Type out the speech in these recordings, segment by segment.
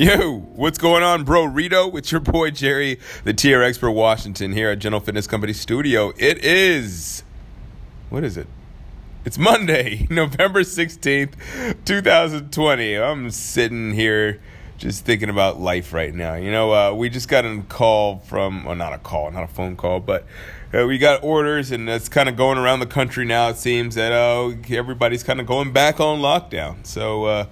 Yo, what's going on, bro? Rito, it's your boy Jerry, the TR Expert Washington here at General Fitness Company Studio. It is, what is it? It's Monday, November 16th, 2020. I'm sitting here just thinking about life right now. You know, uh, we just got a call from, well, not a call, not a phone call, but uh, we got orders, and it's kind of going around the country now. It seems that oh, everybody's kind of going back on lockdown. So, uh,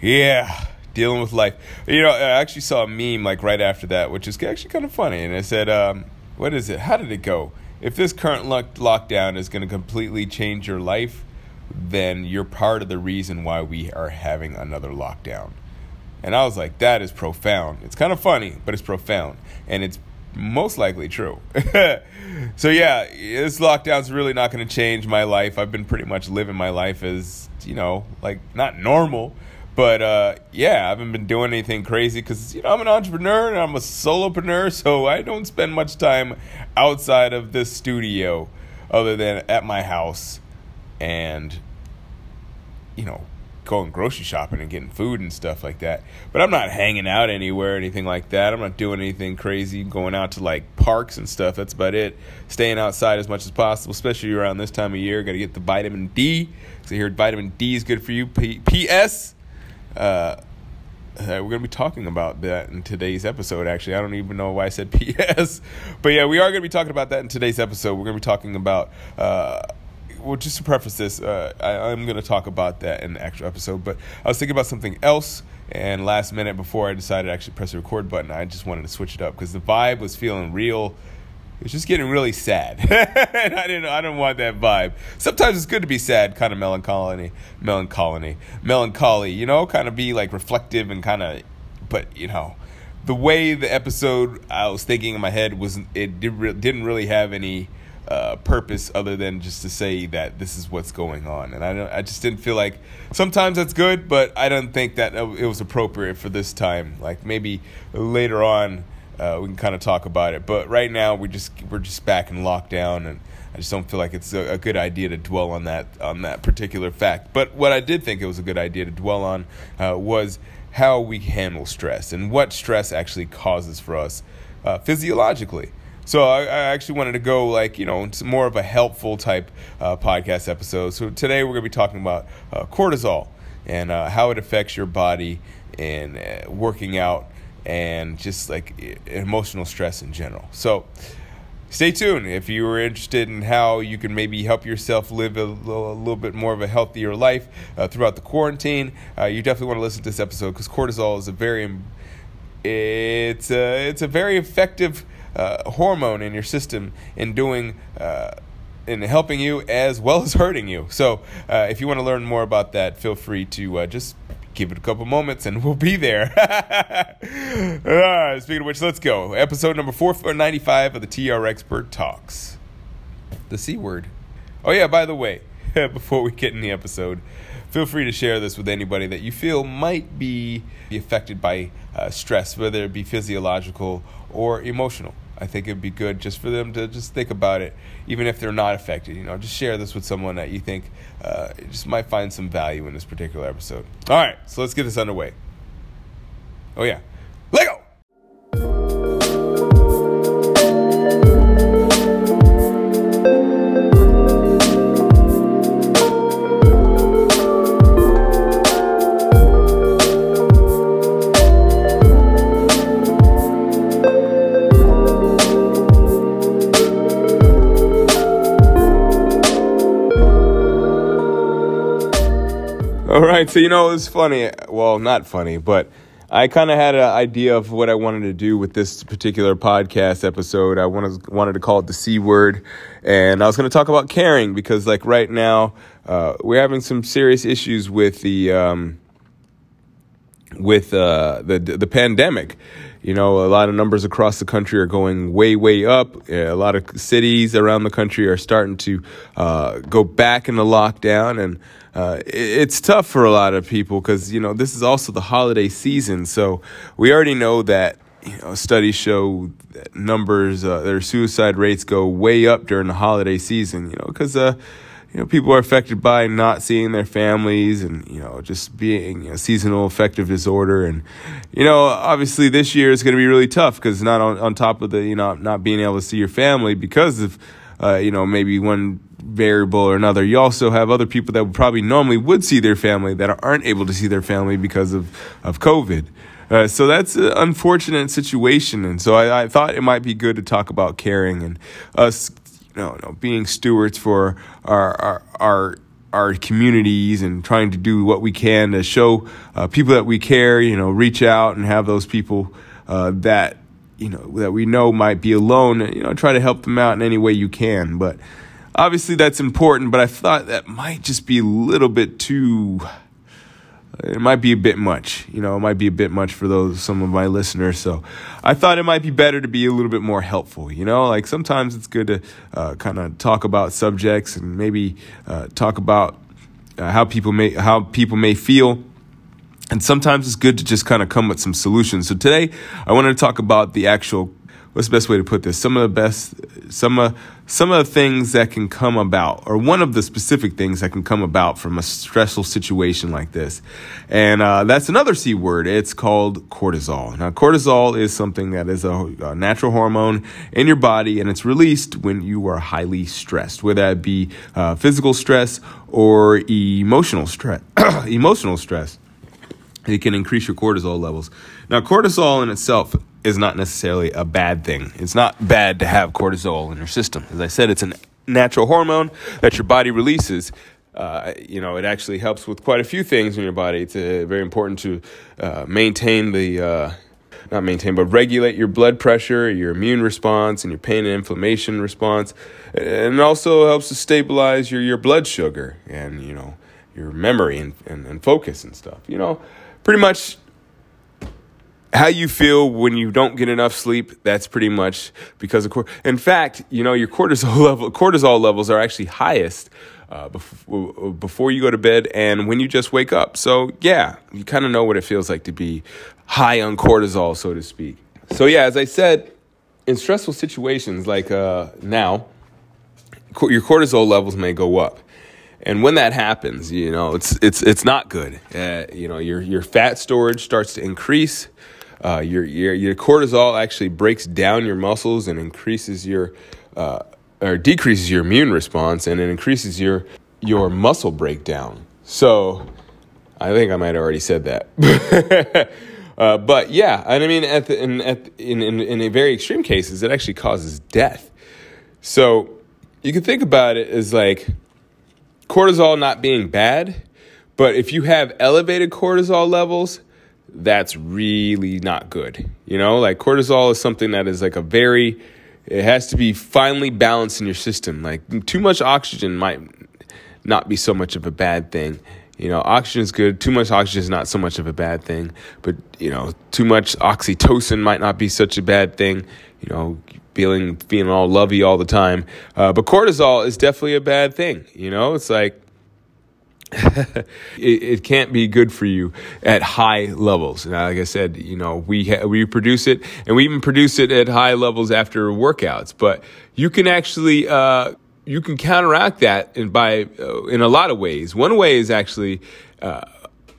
yeah, dealing with life. You know, I actually saw a meme like right after that, which is actually kind of funny, and it said, um, "What is it? How did it go? If this current lock- lockdown is going to completely change your life, then you're part of the reason why we are having another lockdown." And I was like, "That is profound. It's kind of funny, but it's profound, and it's." Most likely true. so yeah, this lockdown's really not going to change my life. I've been pretty much living my life as you know, like not normal, but uh, yeah, I haven't been doing anything crazy because you know I'm an entrepreneur and I'm a solopreneur, so I don't spend much time outside of this studio, other than at my house, and you know going grocery shopping and getting food and stuff like that. But I'm not hanging out anywhere or anything like that. I'm not doing anything crazy, going out to like parks and stuff. That's about it. Staying outside as much as possible, especially around this time of year. Got to get the vitamin D because I vitamin D is good for you. P- P.S. Uh, uh, we're going to be talking about that in today's episode, actually. I don't even know why I said PS. But yeah, we are going to be talking about that in today's episode. We're going to be talking about, uh, well, just to preface this, uh, I, I'm going to talk about that in the actual episode. But I was thinking about something else, and last minute before I decided to actually press the record button, I just wanted to switch it up because the vibe was feeling real. It was just getting really sad, and I didn't. I don't want that vibe. Sometimes it's good to be sad, kind of melancholy, melancholy, melancholy. You know, kind of be like reflective and kind of. But you know, the way the episode I was thinking in my head was it did, re- didn't really have any uh, purpose other than just to say that this is what's going on, and I don't, I just didn't feel like sometimes that's good, but I don't think that it was appropriate for this time. Like maybe later on uh, we can kind of talk about it. But right now, we just we're just back in lockdown, and I just don't feel like it's a, a, good idea to dwell on that on that particular fact. But what I did think it was a good idea to dwell on uh, was how we handle stress and what stress actually causes for us uh, physiologically. So I, I, actually wanted to go like you know more of a helpful type uh, podcast episode. So today we're going to be talking about uh, cortisol and uh, how it affects your body and working out and just like emotional stress in general. So, stay tuned if you are interested in how you can maybe help yourself live a little, a little bit more of a healthier life uh, throughout the quarantine. Uh, you definitely want to listen to this episode because cortisol is a very it's a, it's a very effective uh, hormone in your system in doing uh, in helping you as well as hurting you. So, uh, if you want to learn more about that, feel free to uh, just give it a couple moments and we'll be there. ah, speaking of which, let's go. Episode number 495 of the TR Expert Talks. The C word. Oh, yeah, by the way, before we get in the episode, feel free to share this with anybody that you feel might be affected by uh, stress, whether it be physiological or emotional. I think it'd be good just for them to just think about it, even if they're not affected. You know, just share this with someone that you think uh, just might find some value in this particular episode. All right, so let's get this underway. Oh yeah, All right, so you know it's funny. Well, not funny, but I kind of had an idea of what I wanted to do with this particular podcast episode. I wanted wanted to call it the C word, and I was going to talk about caring because, like, right now uh, we're having some serious issues with the um, with uh, the the pandemic. You know, a lot of numbers across the country are going way, way up. A lot of cities around the country are starting to uh, go back into lockdown, and uh, it's tough for a lot of people because you know this is also the holiday season. So we already know that you know studies show that numbers, uh, their suicide rates go way up during the holiday season. You know because uh, you know people are affected by not seeing their families and you know just being you know, seasonal affective disorder and you know obviously this year is going to be really tough because not on, on top of the you know not being able to see your family because of uh, you know maybe one variable or another. You also have other people that probably normally would see their family that aren't able to see their family because of, of COVID. Uh, so that's an unfortunate situation. And so I, I, thought it might be good to talk about caring and us, you know, you know being stewards for our, our, our our communities and trying to do what we can to show uh, people that we care, you know, reach out and have those people uh, that you know that we know might be alone, you know, try to help them out in any way you can. But obviously that's important, but I thought that might just be a little bit too. It might be a bit much, you know. It might be a bit much for those some of my listeners. So, I thought it might be better to be a little bit more helpful. You know, like sometimes it's good to uh, kind of talk about subjects and maybe uh, talk about uh, how people may how people may feel and sometimes it's good to just kind of come with some solutions. So today I wanted to talk about the actual what's the best way to put this? Some of the best, some of some of the things that can come about, or one of the specific things that can come about from a stressful situation like this, and uh, that's another C word. It's called cortisol. Now, cortisol is something that is a, a, natural hormone in your body, and it's released when you are highly stressed, whether that be uh, physical stress or emotional stress. emotional stress. It can increase your cortisol levels. Now, cortisol in itself is not necessarily a bad thing. It's not bad to have cortisol in your system. As I said, it's a natural hormone that your body releases. Uh, you know, it actually helps with quite a few things in your body. It's uh, very important to uh, maintain the, uh, not maintain, but regulate your blood pressure, your immune response, and your pain and inflammation response. And it also helps to stabilize your, your blood sugar and, you know, your memory and, and, and focus and stuff. You know, pretty much how you feel when you don't get enough sleep that's pretty much because of cor- in fact you know your cortisol level cortisol levels are actually highest uh, before, before you go to bed and when you just wake up. So yeah you kind of know what it feels like to be high on cortisol so to speak. So yeah as i said in stressful situations like uh, now your cortisol levels may go up. And when that happens, you know it's it's it's not good. Uh, you know your your fat storage starts to increase uh, your, your, your cortisol actually breaks down your muscles and increases your uh, or decreases your immune response and it increases your your muscle breakdown. So I think I might have already said that. uh, but yeah, and I mean, at the, in, at, in, in, in a very extreme cases, it actually causes death. So you can think about it as like cortisol not being bad, but if you have elevated cortisol levels, that's really not good. You know, like cortisol is something that is like a very, it has to be finely balanced in your system. Like too much oxygen might not be so much of a bad thing. You know, oxygen is good. Too much oxygen is not so much of a bad thing. But, you know, too much oxytocin might not be such a bad thing. You know, feeling feeling all lovey all the time. Uh, but cortisol is definitely a bad thing. You know, it's like it, it, can't be good for you at high levels. Now, like I said, you know, we ha- we produce it, and we even produce it at high levels after workouts. But you can actually uh, you can counteract that in by uh, in a lot of ways. One way is actually uh,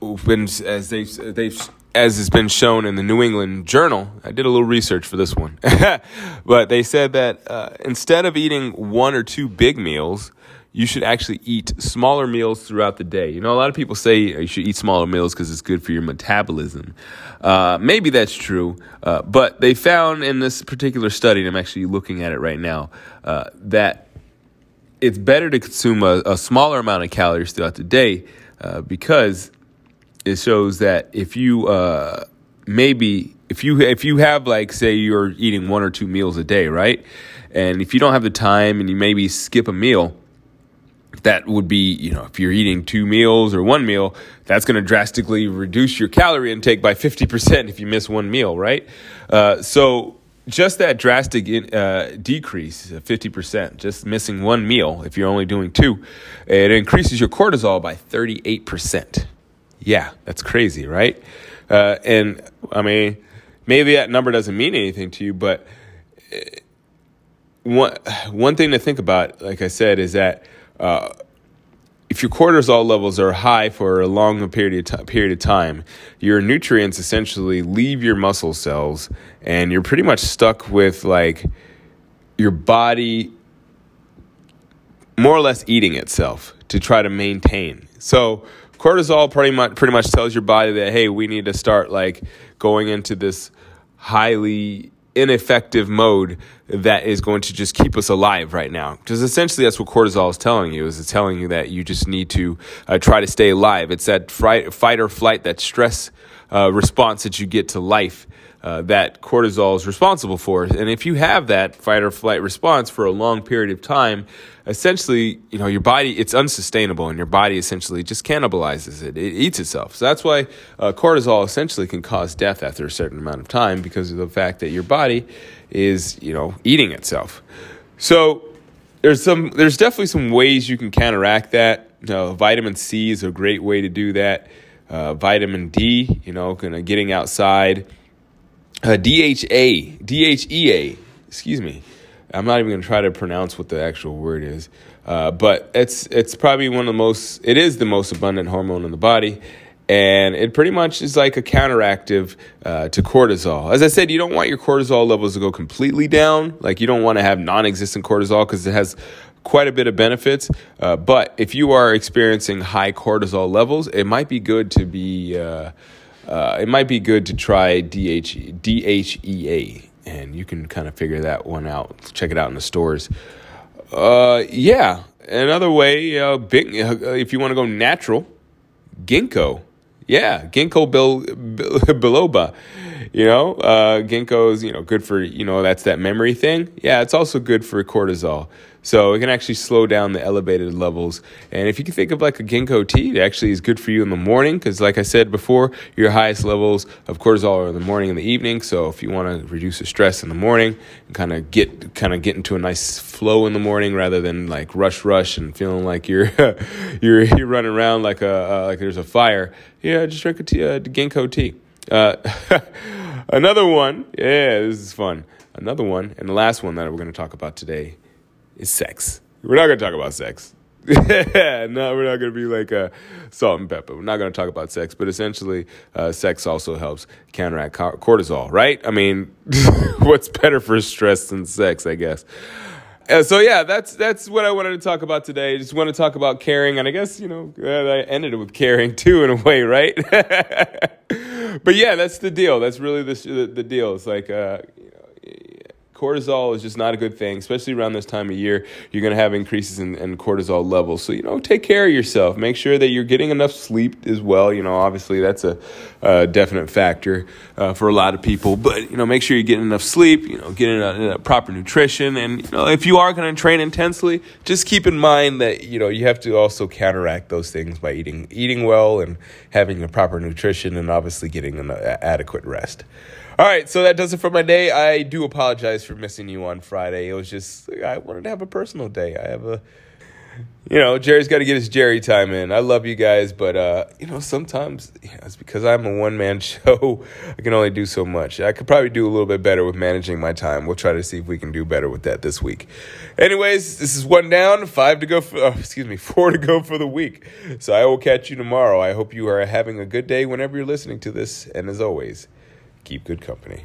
when as they they as has been shown in the New England Journal. I did a little research for this one, but they said that uh, instead of eating one or two big meals you should actually eat smaller meals throughout the day. You know, a lot of people say you should eat smaller meals because it's good for your metabolism. Uh, maybe that's true, uh, but they found in this particular study, and I'm actually looking at it right now, uh, that it's better to consume a, a, smaller amount of calories throughout the day uh, because it shows that if you uh, maybe if you if you have like say you're eating one or two meals a day, right? And if you don't have the time and you maybe skip a meal, that would be, you know, if you're eating two meals or one meal, that's going to drastically reduce your calorie intake by 50% if you miss one meal, right? Uh, so just that drastic uh, decrease, 50%, just missing one meal, if you're only doing two, it increases your cortisol by 38%. Yeah, that's crazy, right? Uh, and I mean, maybe that number doesn't mean anything to you, but uh, one, one thing to think about, like I said, is that uh, if your cortisol levels are high for a long period of, t- period of time, your nutrients essentially leave your muscle cells, and you're pretty much stuck with like your body more or less eating itself to try to maintain. So cortisol pretty much pretty much tells your body that hey, we need to start like going into this highly ineffective mode that is going to just keep us alive right now. Because essentially, that's what cortisol is telling you: is it's telling you that you just need to uh, try to stay alive. It's that fright, fight or flight, that stress uh, response that you get to life. Uh, that cortisol is responsible for. And if you have that fight or flight response for a long period of time, essentially, you know, your body, it's unsustainable and your body essentially just cannibalizes it. It eats itself. So that's why uh, cortisol essentially can cause death after a certain amount of time because of the fact that your body is, you know, eating itself. So there's some, there's definitely some ways you can counteract that. Vitamin C is a great way to do that. Uh, vitamin D, you know, kind of getting outside uh, DHA, DHEA, excuse me. I'm not even going to try to pronounce what the actual word is, uh, but it's it's probably one of the most. It is the most abundant hormone in the body, and it pretty much is like a counteractive uh, to cortisol. As I said, you don't want your cortisol levels to go completely down. Like you don't want to have non-existent cortisol because it has quite a bit of benefits. Uh, but if you are experiencing high cortisol levels, it might be good to be. Uh, uh, it might be good to try DH, DHEA, and you can kind of figure that one out. Check it out in the stores. Uh, yeah, another way, uh, big, uh, if you want to go natural, ginkgo. Yeah, ginkgo bil, bil, biloba. You know, uh, ginkgo is you know good for you know that's that memory thing. Yeah, it's also good for cortisol. So it can actually slow down the elevated levels. And if you can think of like a ginkgo tea, it actually is good for you in the morning because, like I said before, your highest levels of cortisol are in the morning and the evening. So if you want to reduce the stress in the morning and kind of get kind of get into a nice flow in the morning rather than like rush rush and feeling like you're you're, you're running around like a uh, like there's a fire, yeah, just drink a tea, uh, ginkgo tea. Uh, another one, yeah, this is fun. Another one, and the last one that we're going to talk about today is sex. We're not going to talk about sex. no, we're not going to be like uh, Salt-N-Pepa. We're not going to talk about sex, but essentially, uh, sex also helps counteract cortisol, right? I mean, what's better for stress than sex, I guess. Uh, so yeah, that's that's what I wanted to talk about today. I just want to talk about caring, and I guess you know I ended it with caring too, in a way, right? But yeah, that's the deal. That's really the the, the deal. It's like uh, cortisol is just not a good thing, especially around this time of year. You're going to have increases in, in, cortisol levels. So, you know, take care of yourself. Make sure that you're getting enough sleep as well. You know, obviously that's a, a definite factor uh, for a lot of people. But, you know, make sure you're getting enough sleep, you know, getting a, a proper nutrition. And, you know, if you are going to train intensely, just keep in mind that, you know, you have to also counteract those things by eating, eating well and having a proper nutrition and obviously getting an adequate rest. All right, so that does it for my day. I do apologize for missing you on Friday. It was just I wanted to have a personal day. I have a you know, Jerry's got to get his Jerry time in. I love you guys, but uh, you know, sometimes it's because I'm a one man show. I can only do so much. I could probably do a little bit better with managing my time. We'll try to see if we can do better with that this week. Anyways, this is one down, five to go. For, oh, excuse me, four to go for the week. So I will catch you tomorrow. I hope you are having a good day whenever you're listening to this, and as always keep good company.